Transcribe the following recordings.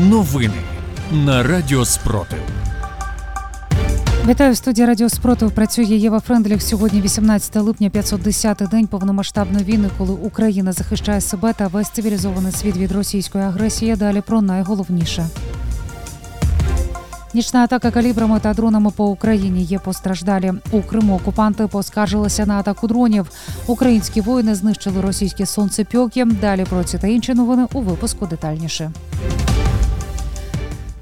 Новини на Радіо Спротив. Вітаю в студії Радіо Спротив. Працює Єва Френдліх. Сьогодні 18 липня, 510-й день повномасштабної війни, коли Україна захищає себе та весь цивілізований світ від російської агресії. Далі про найголовніше. Нічна атака калібрами та дронами по Україні є постраждалі. У Криму окупанти поскаржилися на атаку дронів. Українські воїни знищили російські сонцепьоки. Далі про ці та інші новини у випуску детальніше.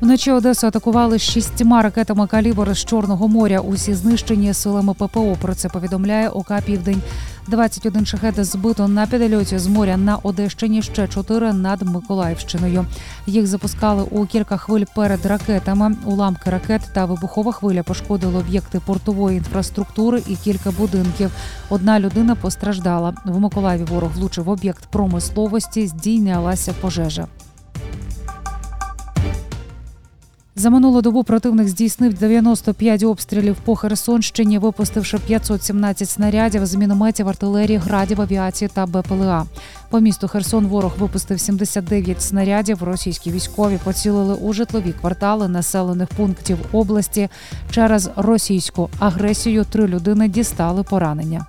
Вночі Одесу атакували шістьма ракетами калібр з Чорного моря. Усі знищені силами ППО. Про це повідомляє ОК Південь. 21 шахет збито на підельоті з моря на Одещині. Ще 4 над Миколаївщиною. Їх запускали у кілька хвиль перед ракетами. Уламки ракет та вибухова хвиля пошкодили об'єкти портової інфраструктури і кілька будинків. Одна людина постраждала. В Миколаєві ворог влучив об'єкт промисловості. Здійнялася пожежа. За минулу добу противник здійснив 95 обстрілів по Херсонщині, випустивши 517 снарядів з мінометів, артилерії, градів, авіації та БПЛА. По місту Херсон ворог випустив 79 снарядів. Російські військові поцілили у житлові квартали населених пунктів області. Через російську агресію три людини дістали поранення.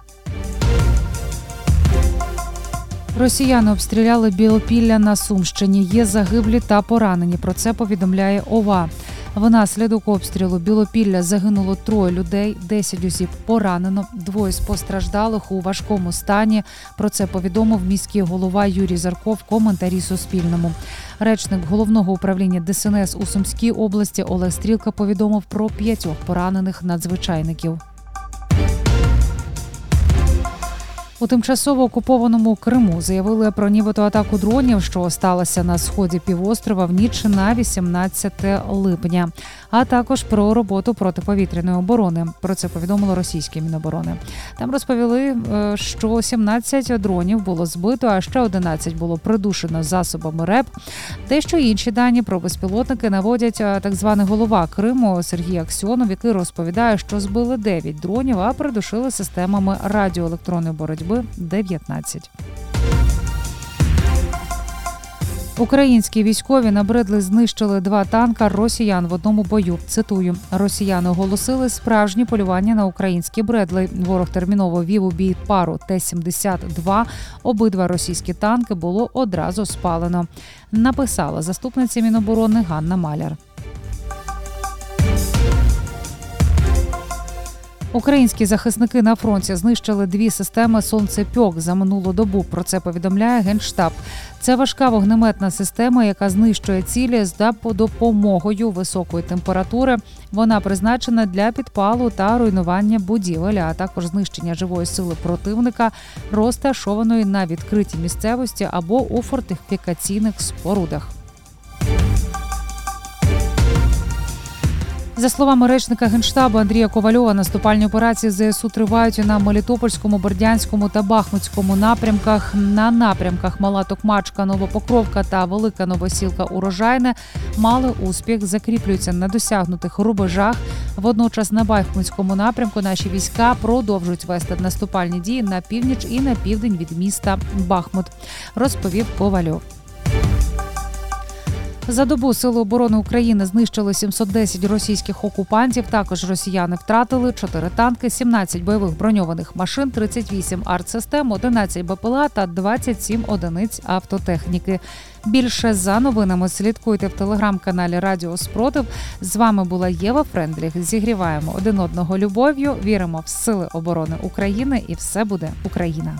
Росіяни обстріляли Білопілля на Сумщині. Є загиблі та поранені. Про це повідомляє ОВА. Внаслідок обстрілу Білопілля загинуло троє людей, 10 осіб поранено. Двоє з постраждалих у важкому стані. Про це повідомив міський голова Юрій Зарков в коментарі Суспільному. Речник головного управління ДСНС у Сумській області Олег Стрілка повідомив про п'ятьох поранених надзвичайників. У тимчасово окупованому Криму заявили про нібито атаку дронів, що сталося на сході півострова в ніч на 18 липня, а також про роботу протиповітряної оборони. Про це повідомило російське міноборони. Там розповіли, е, що 17 дронів було збито, а ще 11 було придушено засобами РЕП. Дещо інші дані про безпілотники наводять е, так званий голова Криму Сергій Аксьонов, який розповідає, що збили 9 дронів, а придушили системами радіоелектронної боротьби. 19. Українські військові набридли знищили два танка росіян в одному бою. Цитую: Росіяни оголосили справжнє полювання на українські бредли. Ворог терміново вів у бій пару Т-72. Обидва російські танки було одразу спалено. Написала заступниця Міноборони Ганна Маляр. Українські захисники на фронті знищили дві системи сонцепьок за минулу добу. Про це повідомляє генштаб. Це важка вогнеметна система, яка знищує цілі з допомогою високої температури. Вона призначена для підпалу та руйнування будівель, а також знищення живої сили противника, розташованої на відкритій місцевості або у фортифікаційних спорудах. За словами речника генштабу Андрія Ковальова, наступальні операції ЗСУ тривають на Мелітопольському, Бердянському та Бахмутському напрямках. На напрямках Мала Токмачка, Новопокровка та Велика Новосілка Урожайне мали успіх, закріплюються на досягнутих рубежах. Водночас на Бахмутському напрямку наші війська продовжують вести наступальні дії на північ і на південь від міста Бахмут, розповів Ковальов. За добу Сили оборони України знищили 710 російських окупантів. Також росіяни втратили 4 танки, 17 бойових броньованих машин, 38 артсистем, 11 БПЛА та 27 одиниць автотехніки. Більше за новинами слідкуйте в телеграм-каналі Радіо Спротив. З вами була Єва Френдліх. Зігріваємо один одного любов'ю. Віримо в сили оборони України, і все буде Україна.